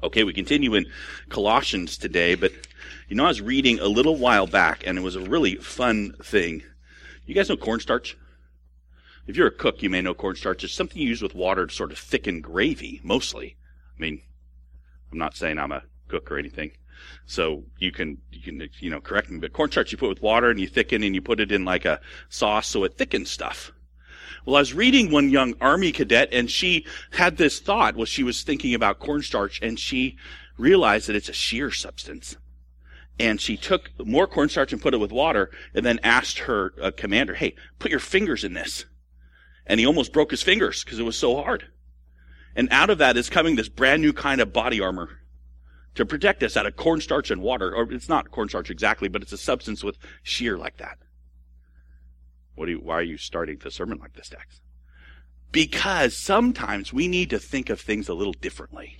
Okay, we continue in Colossians today, but you know, I was reading a little while back and it was a really fun thing. You guys know cornstarch? If you're a cook, you may know cornstarch. It's something you use with water to sort of thicken gravy, mostly. I mean, I'm not saying I'm a cook or anything. So you can, you can, you know, correct me, but cornstarch you put with water and you thicken and you put it in like a sauce so it thickens stuff. Well, I was reading one young army cadet and she had this thought while she was thinking about cornstarch and she realized that it's a shear substance. And she took more cornstarch and put it with water and then asked her uh, commander, hey, put your fingers in this. And he almost broke his fingers because it was so hard. And out of that is coming this brand new kind of body armor to protect us out of cornstarch and water. Or it's not cornstarch exactly, but it's a substance with shear like that. What do you, why are you starting the sermon like this, Dax? Because sometimes we need to think of things a little differently.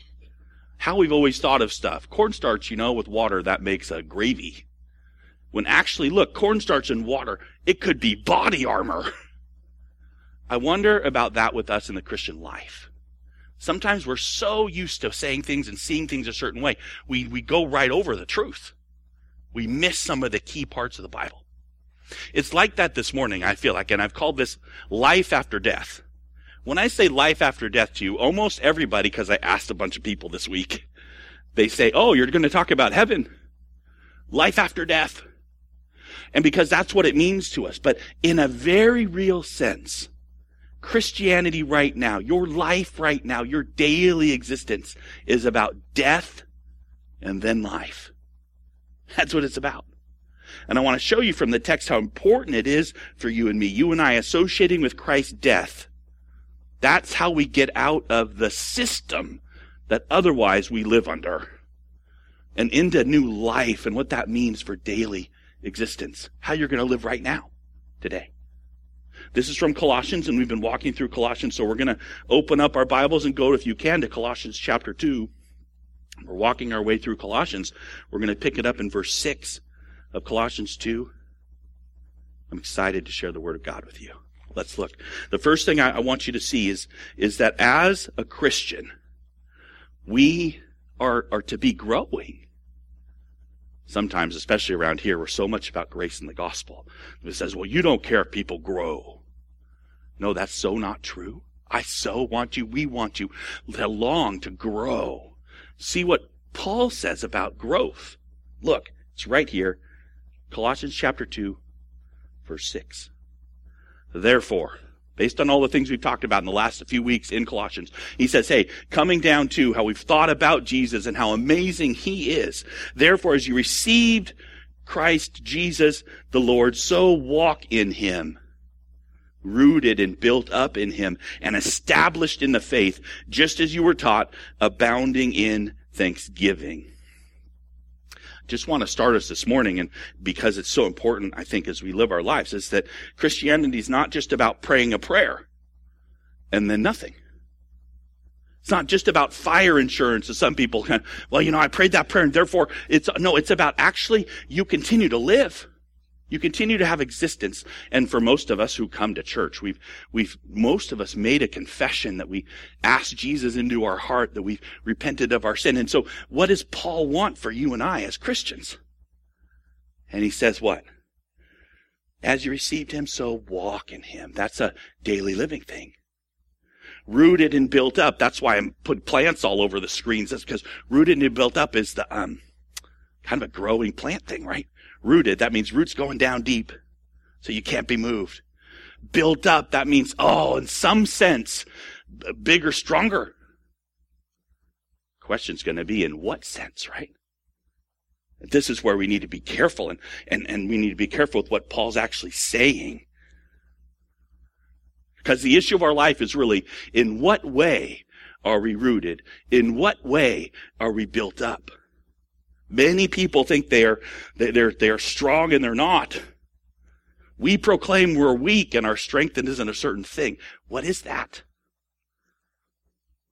How we've always thought of stuff. Cornstarch, you know, with water, that makes a gravy. When actually, look, cornstarch and water, it could be body armor. I wonder about that with us in the Christian life. Sometimes we're so used to saying things and seeing things a certain way, we, we go right over the truth. We miss some of the key parts of the Bible. It's like that this morning, I feel like, and I've called this life after death. When I say life after death to you, almost everybody, because I asked a bunch of people this week, they say, oh, you're going to talk about heaven. Life after death. And because that's what it means to us. But in a very real sense, Christianity right now, your life right now, your daily existence is about death and then life. That's what it's about. And I want to show you from the text how important it is for you and me, you and I associating with Christ's death. That's how we get out of the system that otherwise we live under and into new life and what that means for daily existence. How you're going to live right now, today. This is from Colossians, and we've been walking through Colossians, so we're going to open up our Bibles and go, if you can, to Colossians chapter 2. We're walking our way through Colossians. We're going to pick it up in verse 6 of Colossians 2. I'm excited to share the Word of God with you. Let's look. The first thing I, want you to see is, is that as a Christian, we are, are to be growing. Sometimes, especially around here, we're so much about grace and the gospel. It says, well, you don't care if people grow. No, that's so not true. I so want you, we want you to long to grow. See what Paul says about growth. Look, it's right here Colossians chapter 2, verse 6. Therefore, based on all the things we've talked about in the last few weeks in Colossians, he says, hey, coming down to how we've thought about Jesus and how amazing he is. Therefore, as you received Christ Jesus the Lord, so walk in him, rooted and built up in him and established in the faith, just as you were taught, abounding in thanksgiving just want to start us this morning and because it's so important, I think, as we live our lives, is that Christianity is not just about praying a prayer and then nothing. It's not just about fire insurance, as some people can, well, you know, I prayed that prayer and therefore it's, no, it's about actually you continue to live. You continue to have existence. And for most of us who come to church, we've, we've, most of us made a confession that we asked Jesus into our heart, that we've repented of our sin. And so what does Paul want for you and I as Christians? And he says what? As you received him, so walk in him. That's a daily living thing. Rooted and built up. That's why I'm put plants all over the screens. That's because rooted and built up is the, um, kind of a growing plant thing, right? Rooted, that means roots going down deep, so you can't be moved. Built up, that means, oh, in some sense, bigger, stronger. Question's going to be in what sense, right? This is where we need to be careful and, and, and we need to be careful with what Paul's actually saying. Because the issue of our life is really, in what way are we rooted? In what way are we built up? Many people think they are, they're, they're strong and they're not. We proclaim we're weak and our strength isn't a certain thing. What is that?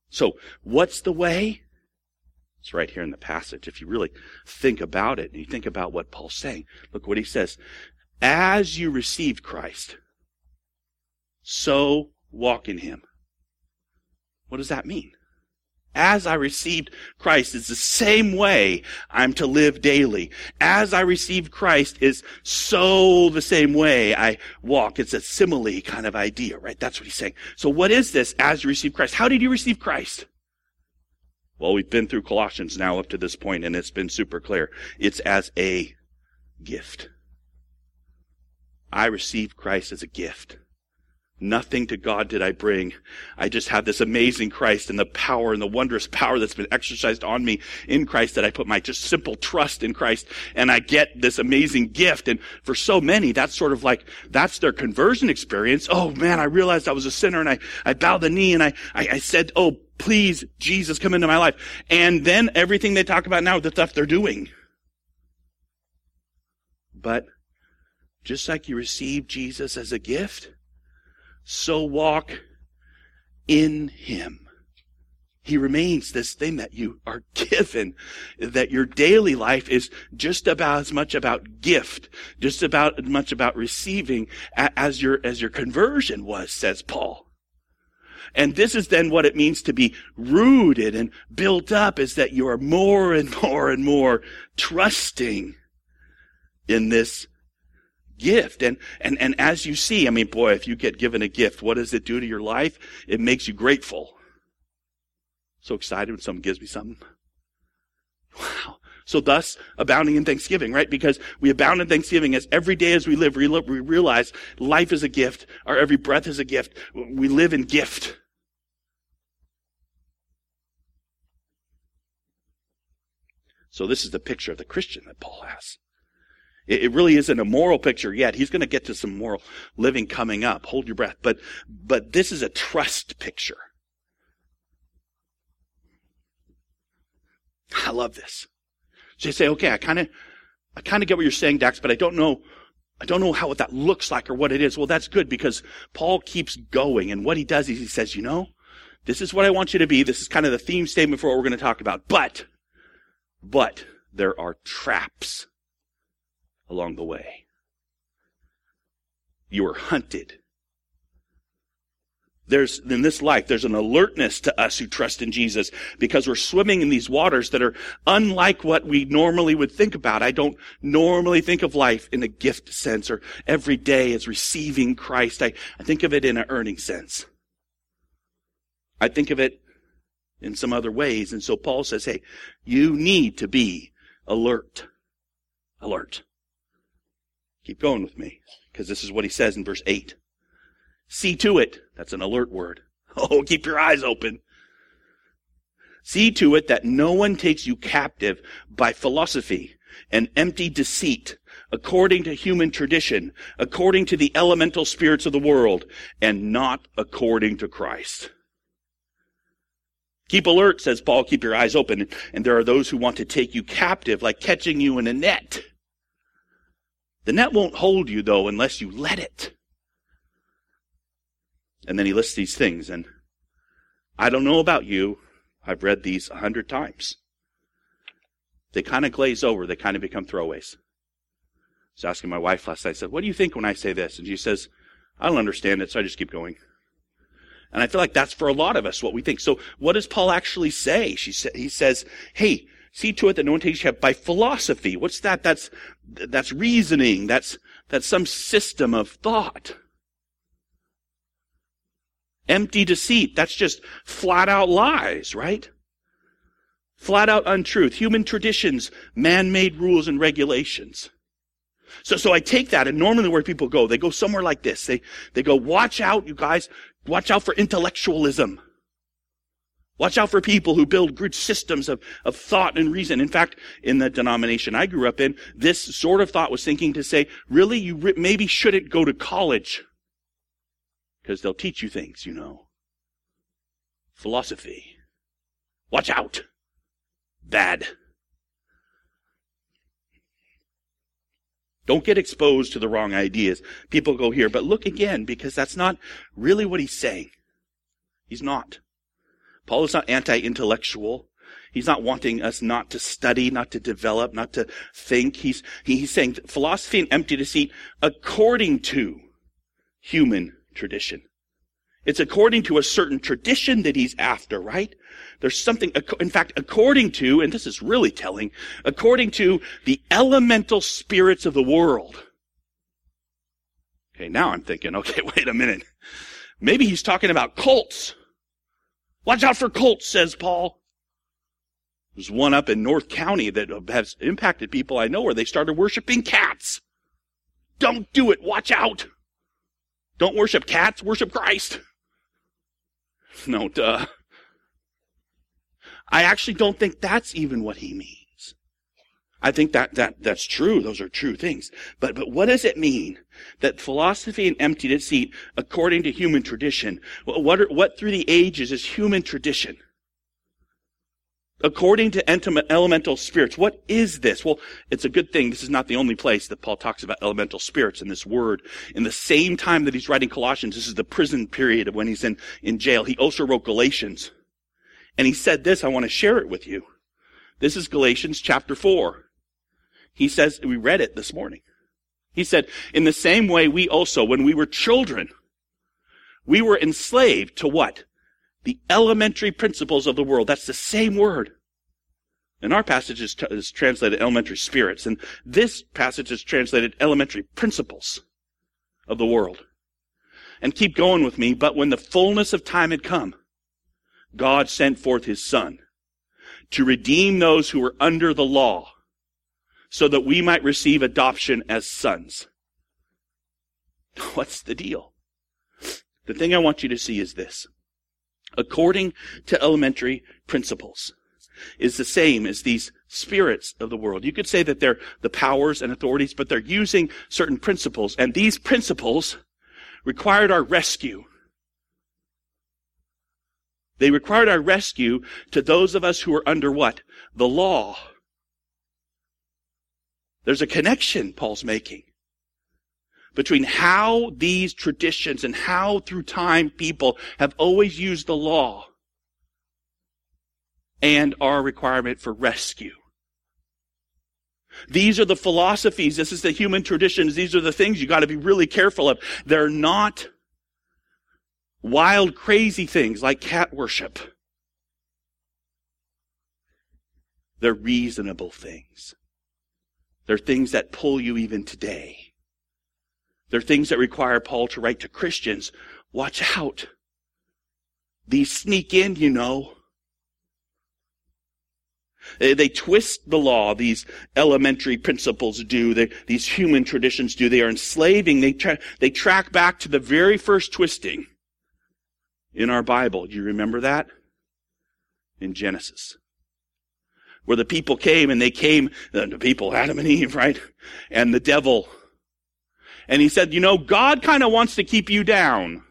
So, what's the way? It's right here in the passage. If you really think about it and you think about what Paul's saying, look what he says. As you received Christ, so walk in him. What does that mean? As I received Christ is the same way I'm to live daily. As I received Christ is so the same way I walk. It's a simile kind of idea, right? That's what he's saying. So what is this as you receive Christ? How did you receive Christ? Well, we've been through Colossians now up to this point and it's been super clear. It's as a gift. I received Christ as a gift. Nothing to God did I bring. I just have this amazing Christ and the power and the wondrous power that's been exercised on me in Christ that I put my just simple trust in Christ and I get this amazing gift. And for so many, that's sort of like, that's their conversion experience. Oh man, I realized I was a sinner and I, I bowed the knee and I, I, I said, oh, please, Jesus, come into my life. And then everything they talk about now, the stuff they're doing. But just like you receive Jesus as a gift, so walk in him. He remains this thing that you are given, that your daily life is just about as much about gift, just about as much about receiving as your, as your conversion was, says Paul. And this is then what it means to be rooted and built up is that you are more and more and more trusting in this gift. And, and, and as you see, I mean, boy, if you get given a gift, what does it do to your life? It makes you grateful. So excited when someone gives me something. Wow. So thus, abounding in thanksgiving, right? Because we abound in thanksgiving as every day as we live, we realize life is a gift, Our every breath is a gift. We live in gift. So this is the picture of the Christian that Paul has. It really isn't a moral picture yet. He's going to get to some moral living coming up. Hold your breath. But, but this is a trust picture. I love this. So you say, okay, I kind of, I kind of get what you're saying, Dax, but I don't know, I don't know how what that looks like or what it is. Well, that's good because Paul keeps going and what he does is he says, you know, this is what I want you to be. This is kind of the theme statement for what we're going to talk about. But, but there are traps along the way. You are hunted. There's, in this life, there's an alertness to us who trust in Jesus because we're swimming in these waters that are unlike what we normally would think about. I don't normally think of life in a gift sense or every day as receiving Christ. I, I think of it in an earning sense. I think of it in some other ways. And so Paul says, hey, you need to be alert. Alert. Keep going with me, because this is what he says in verse 8. See to it. That's an alert word. Oh, keep your eyes open. See to it that no one takes you captive by philosophy and empty deceit, according to human tradition, according to the elemental spirits of the world, and not according to Christ. Keep alert, says Paul, keep your eyes open. And there are those who want to take you captive, like catching you in a net. The net won't hold you, though, unless you let it. And then he lists these things, and I don't know about you. I've read these a hundred times. They kind of glaze over. They kind of become throwaways. I was asking my wife last night, I said, what do you think when I say this? And she says, I don't understand it, so I just keep going. And I feel like that's for a lot of us what we think. So what does Paul actually say? She sa- he says, hey, See to it that no one takes you by philosophy. What's that? That's, that's reasoning. That's, that's some system of thought. Empty deceit. That's just flat out lies, right? Flat out untruth. Human traditions, man-made rules and regulations. So, so I take that and normally where people go, they go somewhere like this. They, they go, watch out, you guys, watch out for intellectualism. Watch out for people who build good systems of, of thought and reason. In fact, in the denomination I grew up in, this sort of thought was thinking to say, really, you re- maybe shouldn't go to college. Because they'll teach you things, you know. Philosophy. Watch out. Bad. Don't get exposed to the wrong ideas. People go here, but look again, because that's not really what he's saying. He's not. Paul is not anti-intellectual. He's not wanting us not to study, not to develop, not to think. He's, he's saying philosophy and empty deceit according to human tradition. It's according to a certain tradition that he's after, right? There's something, in fact, according to, and this is really telling, according to the elemental spirits of the world. Okay, now I'm thinking, okay, wait a minute. Maybe he's talking about cults. Watch out for cults, says Paul. There's one up in North County that has impacted people I know where they started worshiping cats. Don't do it. Watch out. Don't worship cats, worship Christ. No, duh. I actually don't think that's even what he means. I think that, that, that's true. Those are true things. But, but what does it mean that philosophy and emptied its seat according to human tradition? What, are, what through the ages is human tradition? According to elemental spirits, what is this? Well, it's a good thing. This is not the only place that Paul talks about elemental spirits in this word. In the same time that he's writing Colossians, this is the prison period of when he's in, in jail. He also wrote Galatians. And he said this, I want to share it with you. This is Galatians chapter 4. He says, we read it this morning. He said, in the same way we also, when we were children, we were enslaved to what? the elementary principles of the world. That's the same word. In our passage is, t- is translated elementary spirits, and this passage is translated elementary principles of the world. And keep going with me, but when the fullness of time had come, God sent forth his son to redeem those who were under the law so that we might receive adoption as sons. What's the deal? The thing I want you to see is this according to elementary principles is the same as these spirits of the world. You could say that they're the powers and authorities, but they're using certain principles, and these principles required our rescue. They required our rescue to those of us who are under what? The law. There's a connection Paul's making between how these traditions and how through time people have always used the law and our requirement for rescue. These are the philosophies. This is the human traditions. These are the things you got to be really careful of. They're not wild, crazy things like cat worship. They're reasonable things. They're things that pull you even today. There are things that require Paul to write to Christians. Watch out. These sneak in, you know. They twist the law, these elementary principles do, they, these human traditions do. They are enslaving. They, tra- they track back to the very first twisting in our Bible. Do you remember that? In Genesis. Where the people came and they came, uh, the people, Adam and Eve, right? And the devil and he said, you know, God kind of wants to keep you down.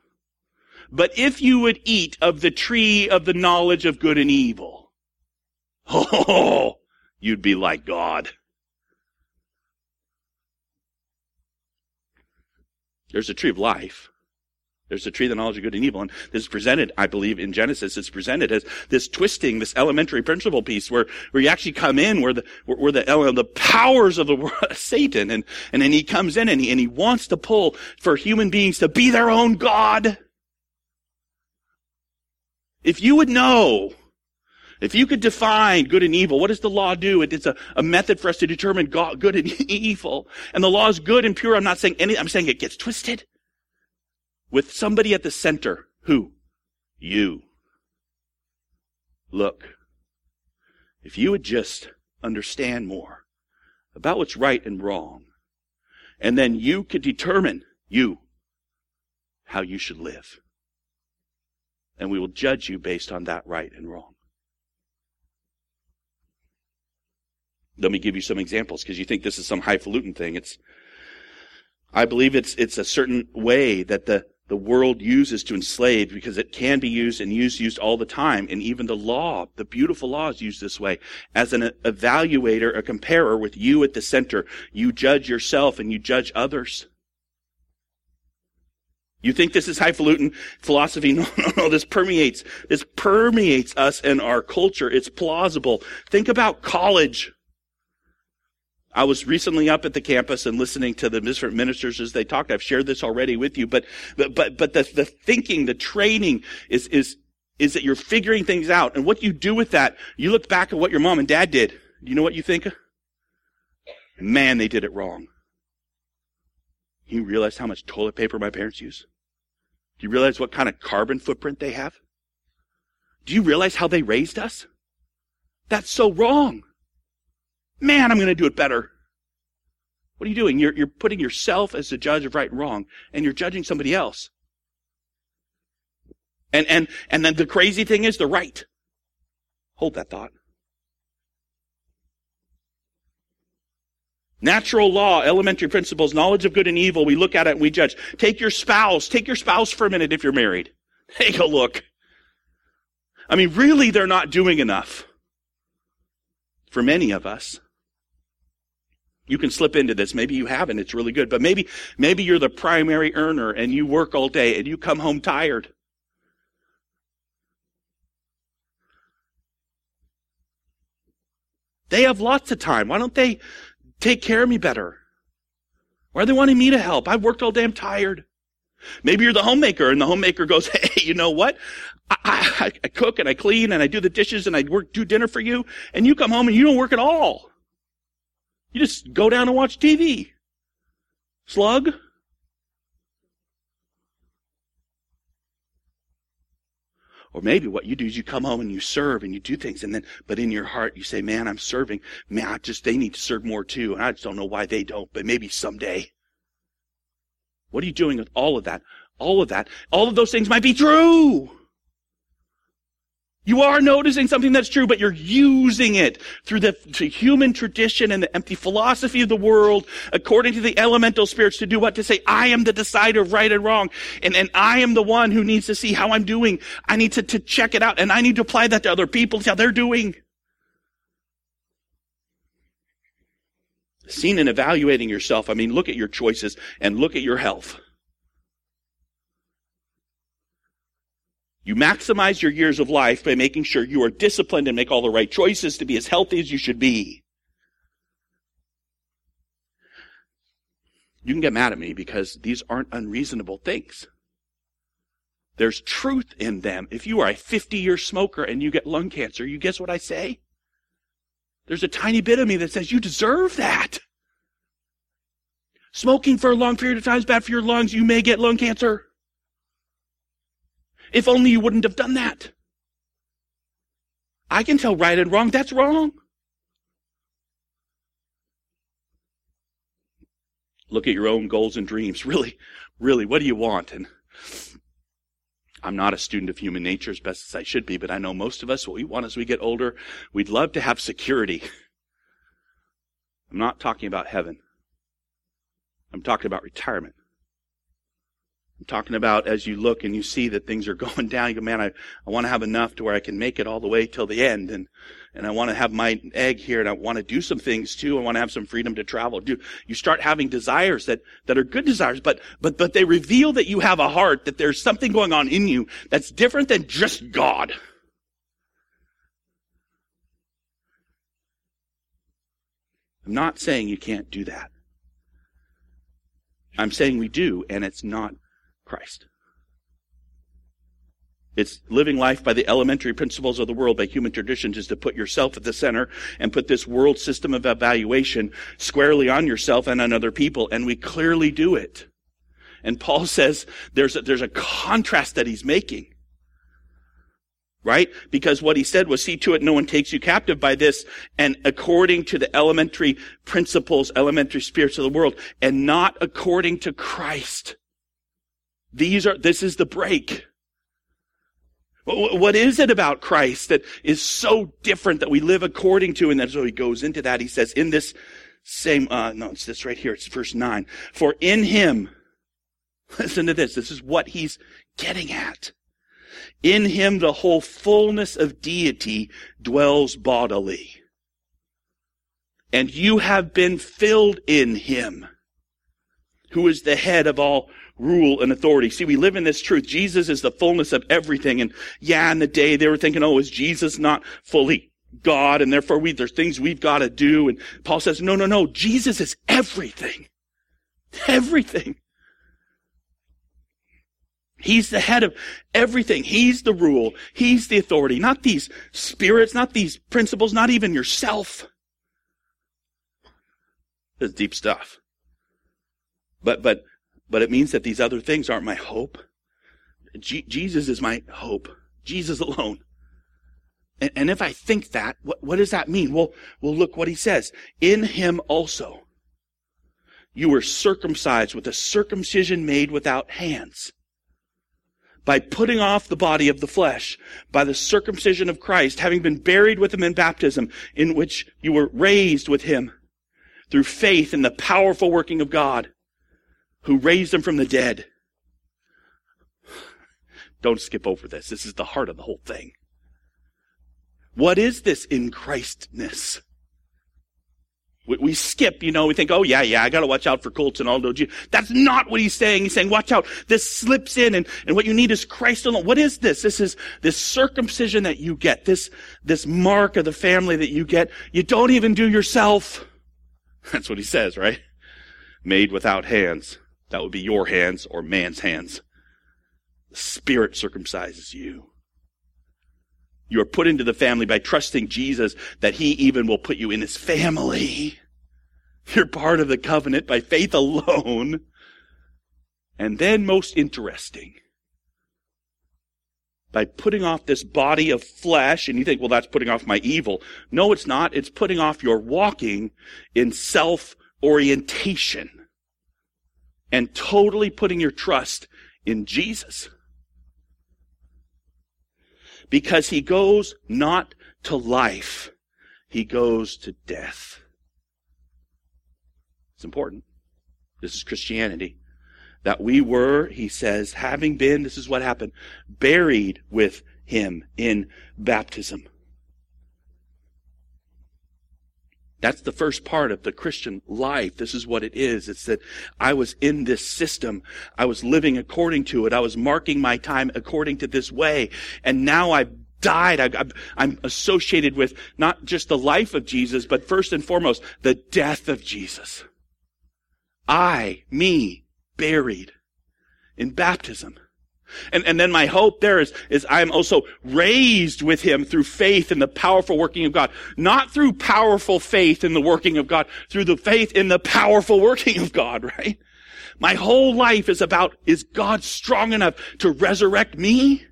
But if you would eat of the tree of the knowledge of good and evil, oh, you'd be like God. There's a tree of life. There's a tree of the knowledge of good and evil. And this is presented, I believe, in Genesis, it's presented as this twisting, this elementary principle piece where, where you actually come in where the, where, where the, uh, the powers of the world, Satan, and, and then he comes in and he, and he wants to pull for human beings to be their own God. If you would know, if you could define good and evil, what does the law do? It, it's a, a method for us to determine God, good and evil. And the law is good and pure. I'm not saying any, I'm saying it gets twisted with somebody at the center. Who? You. Look, if you would just understand more about what's right and wrong, and then you could determine, you, how you should live. And we will judge you based on that right and wrong. Let me give you some examples because you think this is some highfalutin thing. It's, I believe it's, it's a certain way that the, the world uses to enslave because it can be used and used used all the time. And even the law the beautiful law is used this way. As an evaluator a comparer with you at the center you judge yourself and you judge others. You think this is highfalutin philosophy? No no no. This permeates this permeates us and our culture. It's plausible. Think about college I was recently up at the campus and listening to the different ministers as they talked. I've shared this already with you, but, but, but, the, the thinking, the training is, is, is that you're figuring things out. And what you do with that, you look back at what your mom and dad did. Do you know what you think? Man, they did it wrong. You realize how much toilet paper my parents use? Do you realize what kind of carbon footprint they have? Do you realize how they raised us? That's so wrong. Man, I'm going to do it better. What are you doing? You're, you're putting yourself as the judge of right and wrong, and you're judging somebody else. And, and, and then the crazy thing is the right. Hold that thought. Natural law, elementary principles, knowledge of good and evil, we look at it and we judge. Take your spouse, take your spouse for a minute if you're married. Take a look. I mean, really, they're not doing enough for many of us. You can slip into this. Maybe you haven't. It's really good. But maybe, maybe you're the primary earner and you work all day and you come home tired. They have lots of time. Why don't they take care of me better? Why are they wanting me to help? I've worked all day. I'm tired. Maybe you're the homemaker and the homemaker goes, Hey, you know what? I, I, I, cook and I clean and I do the dishes and I work, do dinner for you. And you come home and you don't work at all. You just go down and watch TV. Slug? Or maybe what you do is you come home and you serve and you do things and then, but in your heart you say, man, I'm serving. Man, I just, they need to serve more too. And I just don't know why they don't, but maybe someday. What are you doing with all of that? All of that. All of those things might be true. You are noticing something that's true, but you're using it through the human tradition and the empty philosophy of the world, according to the elemental spirits, to do what? To say, I am the decider of right and wrong, and, and I am the one who needs to see how I'm doing. I need to, to check it out, and I need to apply that to other people, see how they're doing. Seeing and evaluating yourself, I mean, look at your choices and look at your health. You maximize your years of life by making sure you are disciplined and make all the right choices to be as healthy as you should be. You can get mad at me because these aren't unreasonable things. There's truth in them. If you are a 50 year smoker and you get lung cancer, you guess what I say? There's a tiny bit of me that says you deserve that. Smoking for a long period of time is bad for your lungs. You may get lung cancer. If only you wouldn't have done that. I can tell right and wrong. That's wrong. Look at your own goals and dreams. Really, really, what do you want? And I'm not a student of human nature as best as I should be, but I know most of us, what we want as we get older, we'd love to have security. I'm not talking about heaven. I'm talking about retirement. I'm talking about as you look and you see that things are going down, you go, man, I, I want to have enough to where I can make it all the way till the end. And, and I want to have my egg here and I want to do some things too. I want to have some freedom to travel. Do, you start having desires that, that are good desires, but, but, but they reveal that you have a heart, that there's something going on in you that's different than just God. I'm not saying you can't do that. I'm saying we do, and it's not Christ. It's living life by the elementary principles of the world, by human traditions, is to put yourself at the center and put this world system of evaluation squarely on yourself and on other people. And we clearly do it. And Paul says there's a, there's a contrast that he's making. Right? Because what he said was, see to it no one takes you captive by this and according to the elementary principles, elementary spirits of the world, and not according to Christ. These are, this is the break. What is it about Christ that is so different that we live according to? And then so he goes into that. He says, in this same, uh, no, it's this right here. It's verse nine. For in him, listen to this. This is what he's getting at. In him, the whole fullness of deity dwells bodily. And you have been filled in him, who is the head of all rule and authority. See, we live in this truth. Jesus is the fullness of everything. And yeah, in the day they were thinking, oh, is Jesus not fully God and therefore we, there's things we've got to do. And Paul says, no, no, no. Jesus is everything. Everything. He's the head of everything. He's the rule. He's the authority. Not these spirits, not these principles, not even yourself. It's deep stuff. But, but, but it means that these other things aren't my hope. Jesus is my hope. Jesus alone. And, and if I think that, what, what does that mean? Well, well, look what he says. In him also, you were circumcised with a circumcision made without hands by putting off the body of the flesh, by the circumcision of Christ, having been buried with him in baptism, in which you were raised with him through faith in the powerful working of God, who raised him from the dead. Don't skip over this. This is the heart of the whole thing. What is this in Christness? We, we, skip, you know, we think, oh yeah, yeah, I gotta watch out for cults and Aldo G. That's not what he's saying. He's saying, watch out. This slips in and, and what you need is Christ alone. What is this? This is this circumcision that you get, this, this mark of the family that you get. You don't even do yourself. That's what he says, right? Made without hands. That would be your hands or man's hands. The Spirit circumcises you. You are put into the family by trusting Jesus that he even will put you in his family. You're part of the covenant by faith alone. And then most interesting, by putting off this body of flesh, and you think, well, that's putting off my evil. No, it's not. It's putting off your walking in self-orientation and totally putting your trust in Jesus because he goes not to life, he goes to death. It's important. This is Christianity. That we were, he says, having been, this is what happened, buried with him in baptism. That's the first part of the Christian life. This is what it is. It's that I was in this system. I was living according to it. I was marking my time according to this way. And now I've died. I, I'm associated with not just the life of Jesus, but first and foremost, the death of Jesus. I, me, buried in baptism. And, and then my hope there is, is I am also raised with him through faith in the powerful working of God. Not through powerful faith in the working of God, through the faith in the powerful working of God, right? My whole life is about, is God strong enough to resurrect me?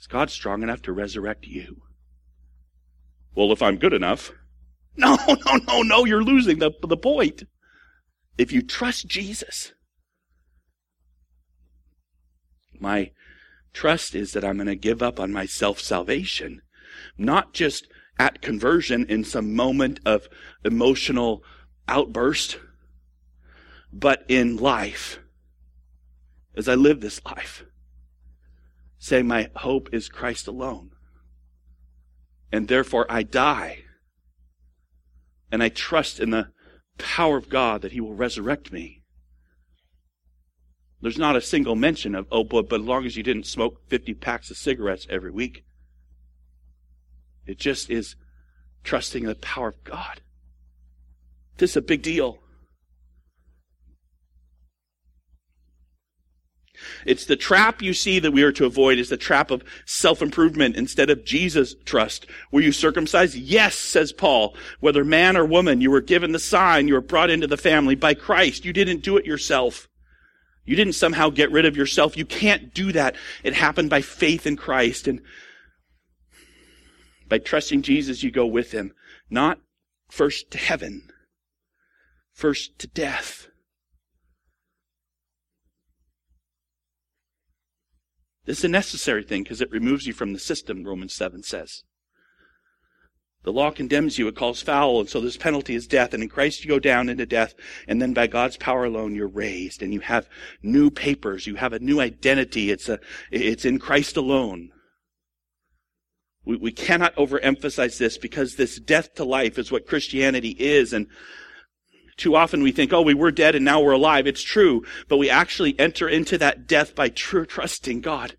Is God strong enough to resurrect you? Well, if I'm good enough. No, no, no, no, you're losing the, the point. If you trust Jesus, my trust is that I'm going to give up on my self salvation, not just at conversion in some moment of emotional outburst, but in life as I live this life. Say, my hope is Christ alone. And therefore I die. And I trust in the power of God that He will resurrect me. There's not a single mention of, oh, but, but as long as you didn't smoke 50 packs of cigarettes every week. It just is trusting in the power of God. This is a big deal. It's the trap you see that we are to avoid is the trap of self-improvement instead of Jesus trust. Were you circumcised? Yes, says Paul. Whether man or woman, you were given the sign, you were brought into the family by Christ. You didn't do it yourself. You didn't somehow get rid of yourself. You can't do that. It happened by faith in Christ. And by trusting Jesus, you go with him. Not first to heaven, first to death. This is a necessary thing because it removes you from the system, Romans 7 says. The law condemns you, it calls foul, and so this penalty is death. And in Christ you go down into death, and then by God's power alone you're raised, and you have new papers, you have a new identity. It's a, it's in Christ alone. We, we cannot overemphasize this because this death to life is what Christianity is, and too often we think, oh, we were dead and now we're alive. It's true, but we actually enter into that death by true trusting God.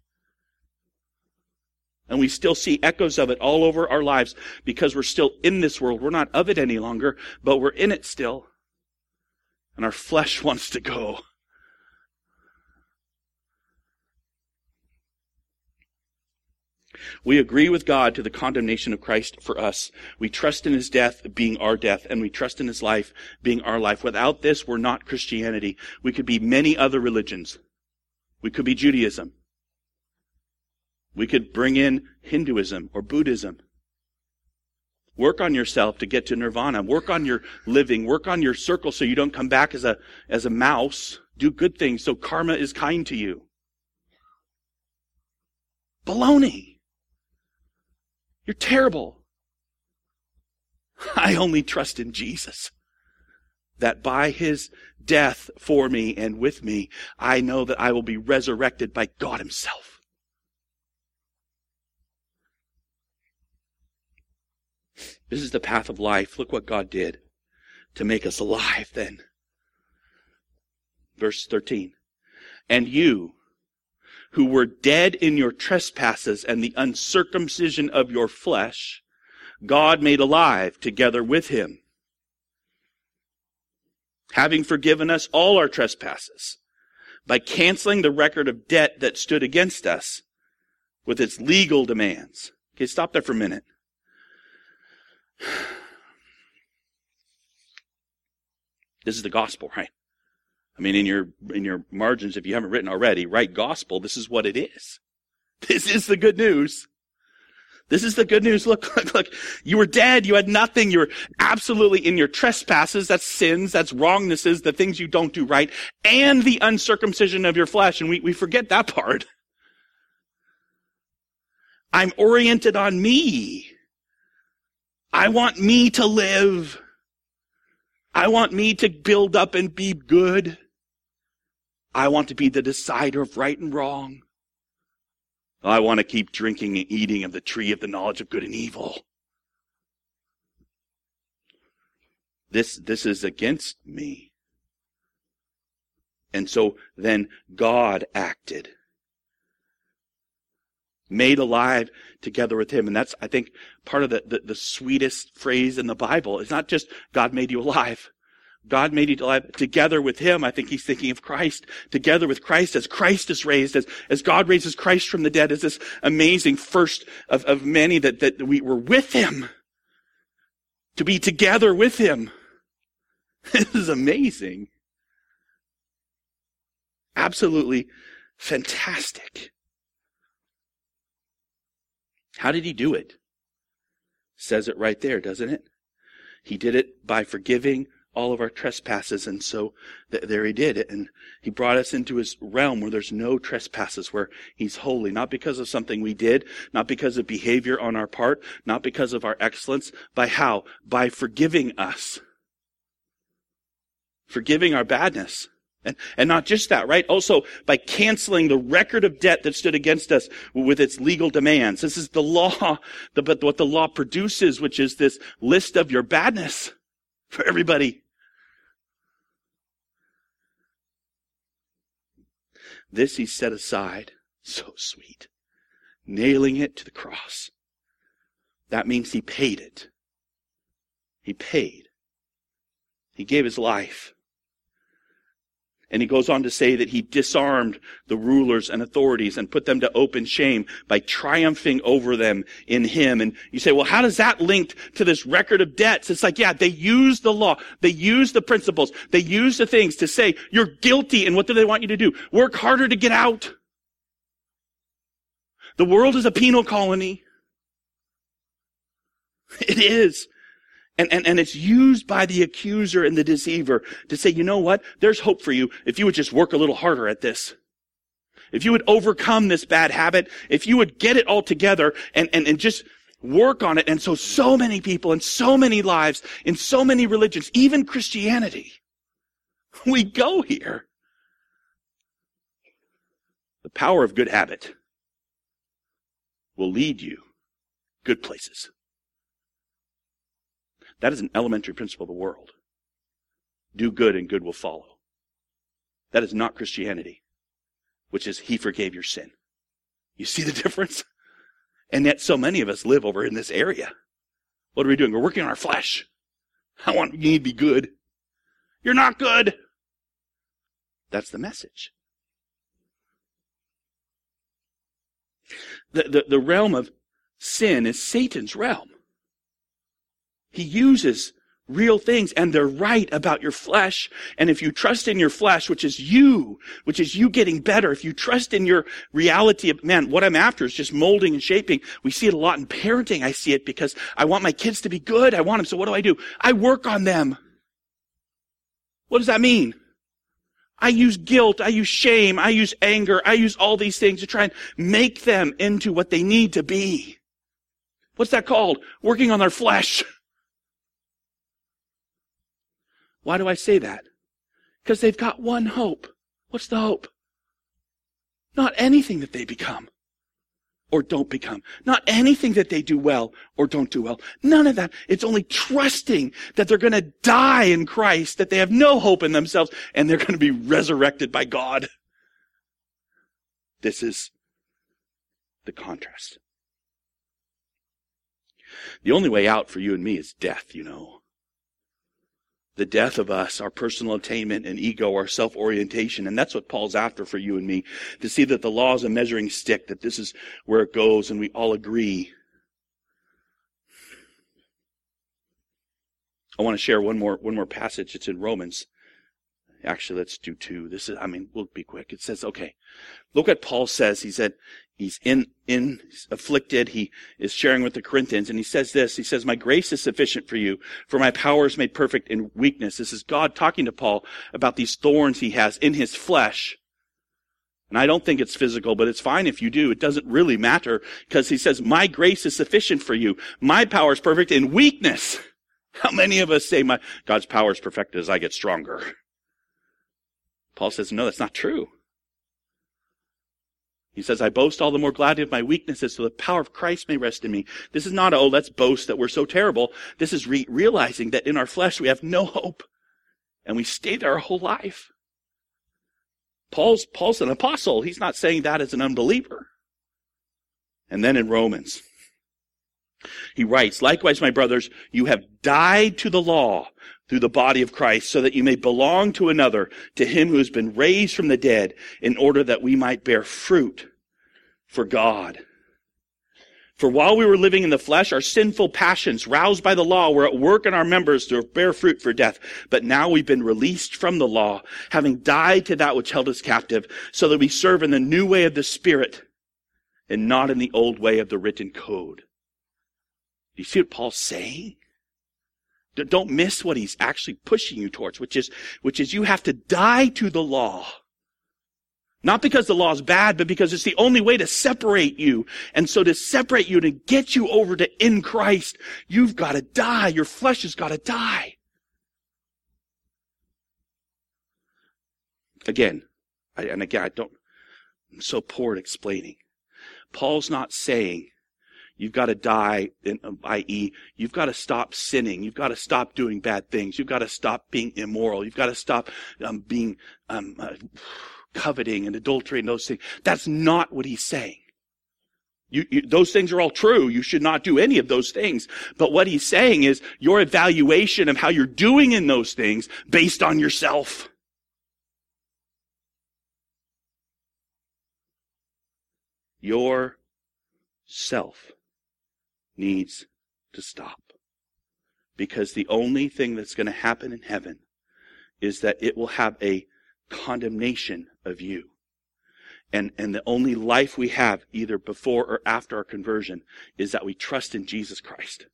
And we still see echoes of it all over our lives because we're still in this world. We're not of it any longer, but we're in it still. And our flesh wants to go. We agree with God to the condemnation of Christ for us. We trust in his death being our death, and we trust in his life being our life. Without this, we're not Christianity. We could be many other religions. We could be Judaism. We could bring in Hinduism or Buddhism. Work on yourself to get to nirvana. Work on your living. Work on your circle so you don't come back as a, as a mouse. Do good things so karma is kind to you. Baloney. You're terrible. I only trust in Jesus. That by his death for me and with me, I know that I will be resurrected by God himself. This is the path of life. Look what God did to make us alive then. Verse 13. And you, who were dead in your trespasses and the uncircumcision of your flesh, God made alive together with him, having forgiven us all our trespasses by canceling the record of debt that stood against us with its legal demands. Okay, stop there for a minute. This is the gospel, right? I mean, in your, in your margins, if you haven't written already, write gospel. This is what it is. This is the good news. This is the good news. Look, look, look. You were dead. You had nothing. You were absolutely in your trespasses. That's sins. That's wrongnesses, the things you don't do right, and the uncircumcision of your flesh. And we, we forget that part. I'm oriented on me. I want me to live. I want me to build up and be good. I want to be the decider of right and wrong. I want to keep drinking and eating of the tree of the knowledge of good and evil. This, this is against me. And so then God acted. Made alive together with him. And that's, I think, part of the, the, the sweetest phrase in the Bible. It's not just God made you alive. God made you alive together with him. I think he's thinking of Christ together with Christ as Christ is raised, as, as God raises Christ from the dead as this amazing first of, of many that, that we were with him to be together with him. This is amazing. Absolutely fantastic. How did he do it? Says it right there, doesn't it? He did it by forgiving all of our trespasses. And so th- there he did it. And he brought us into his realm where there's no trespasses, where he's holy, not because of something we did, not because of behavior on our part, not because of our excellence. By how? By forgiving us. Forgiving our badness. And, and not just that, right? Also by canceling the record of debt that stood against us with its legal demands. This is the law, the, but what the law produces, which is this list of your badness for everybody. This he set aside. So sweet. Nailing it to the cross. That means he paid it. He paid. He gave his life. And he goes on to say that he disarmed the rulers and authorities and put them to open shame by triumphing over them in him. And you say, well, how does that link to this record of debts? It's like, yeah, they use the law. They use the principles. They use the things to say, you're guilty. And what do they want you to do? Work harder to get out. The world is a penal colony. It is. And, and, and it's used by the accuser and the deceiver to say, you know what? There's hope for you if you would just work a little harder at this. If you would overcome this bad habit, if you would get it all together and, and, and just work on it. And so, so many people and so many lives in so many religions, even Christianity, we go here. The power of good habit will lead you good places. That is an elementary principle of the world. Do good and good will follow. That is not Christianity, which is He forgave your sin. You see the difference? And yet so many of us live over in this area. What are we doing? We're working on our flesh. I want you to be good. You're not good. That's the message. The, the, the realm of sin is Satan's realm. He uses real things and they're right about your flesh. And if you trust in your flesh, which is you, which is you getting better, if you trust in your reality of, man, what I'm after is just molding and shaping. We see it a lot in parenting. I see it because I want my kids to be good. I want them. So what do I do? I work on them. What does that mean? I use guilt, I use shame, I use anger, I use all these things to try and make them into what they need to be. What's that called? Working on their flesh. Why do I say that? Because they've got one hope. What's the hope? Not anything that they become or don't become. Not anything that they do well or don't do well. None of that. It's only trusting that they're going to die in Christ, that they have no hope in themselves, and they're going to be resurrected by God. This is the contrast. The only way out for you and me is death, you know the death of us, our personal attainment and ego, our self-orientation. And that's what Paul's after for you and me, to see that the law is a measuring stick, that this is where it goes and we all agree. I want to share one more, one more passage. It's in Romans. Actually, let's do two. This is, I mean, we'll be quick. It says, okay, look what Paul says. He said, he's in, in, afflicted. He is sharing with the Corinthians and he says this, he says, my grace is sufficient for you, for my power is made perfect in weakness. This is God talking to Paul about these thorns he has in his flesh. And I don't think it's physical, but it's fine if you do. It doesn't really matter because he says, my grace is sufficient for you. My power is perfect in weakness. How many of us say my, God's power is perfected as I get stronger? Paul says, no, that's not true. He says, I boast all the more gladly of my weaknesses so the power of Christ may rest in me. This is not, oh, let's boast that we're so terrible. This is re- realizing that in our flesh we have no hope and we stay there our whole life. Paul's, Paul's an apostle. He's not saying that as an unbeliever. And then in Romans, he writes, likewise, my brothers, you have died to the law through the body of Christ so that you may belong to another, to him who has been raised from the dead in order that we might bear fruit for God. For while we were living in the flesh, our sinful passions, roused by the law, were at work in our members to bear fruit for death. But now we've been released from the law, having died to that which held us captive, so that we serve in the new way of the Spirit and not in the old way of the written code. Do you see what Paul's saying? Don't miss what he's actually pushing you towards, which is, which is you have to die to the law. Not because the law is bad, but because it's the only way to separate you. And so to separate you, to get you over to in Christ, you've got to die. Your flesh has got to die. Again, I, and again, I don't, I'm so poor at explaining. Paul's not saying You've got to die, i.e., you've got to stop sinning. You've got to stop doing bad things. You've got to stop being immoral. You've got to stop um, being um, uh, coveting and adultery and those things. That's not what he's saying. You, you, those things are all true. You should not do any of those things. But what he's saying is your evaluation of how you're doing in those things based on yourself. Your self needs to stop. Because the only thing that's going to happen in heaven is that it will have a condemnation of you. And, and the only life we have, either before or after our conversion, is that we trust in Jesus Christ.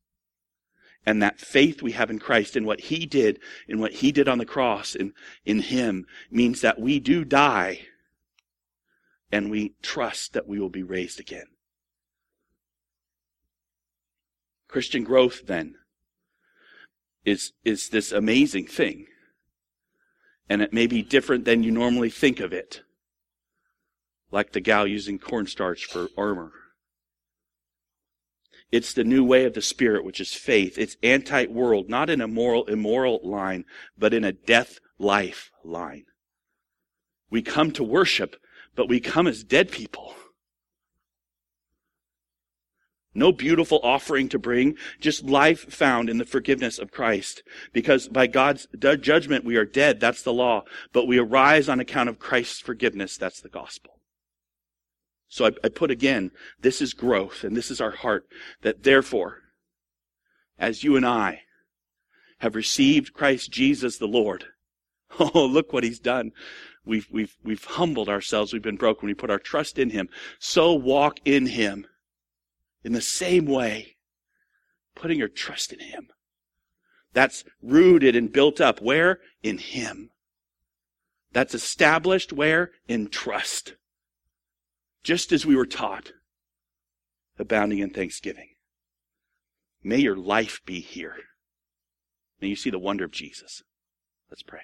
And that faith we have in Christ and what He did, in what He did on the cross, and in Him, means that we do die and we trust that we will be raised again. Christian growth then is, is this amazing thing. And it may be different than you normally think of it. Like the gal using cornstarch for armor. It's the new way of the Spirit, which is faith. It's anti-world, not in a moral, immoral line, but in a death life line. We come to worship, but we come as dead people. No beautiful offering to bring, just life found in the forgiveness of Christ. Because by God's judgment we are dead, that's the law. But we arise on account of Christ's forgiveness, that's the gospel. So I, I put again, this is growth and this is our heart, that therefore, as you and I have received Christ Jesus the Lord, oh, look what he's done. We've, we've, we've humbled ourselves. We've been broken. We put our trust in him. So walk in him in the same way, putting your trust in Him. That's rooted and built up where? In Him. That's established where? In trust. Just as we were taught, abounding in thanksgiving. May your life be here. May you see the wonder of Jesus. Let's pray.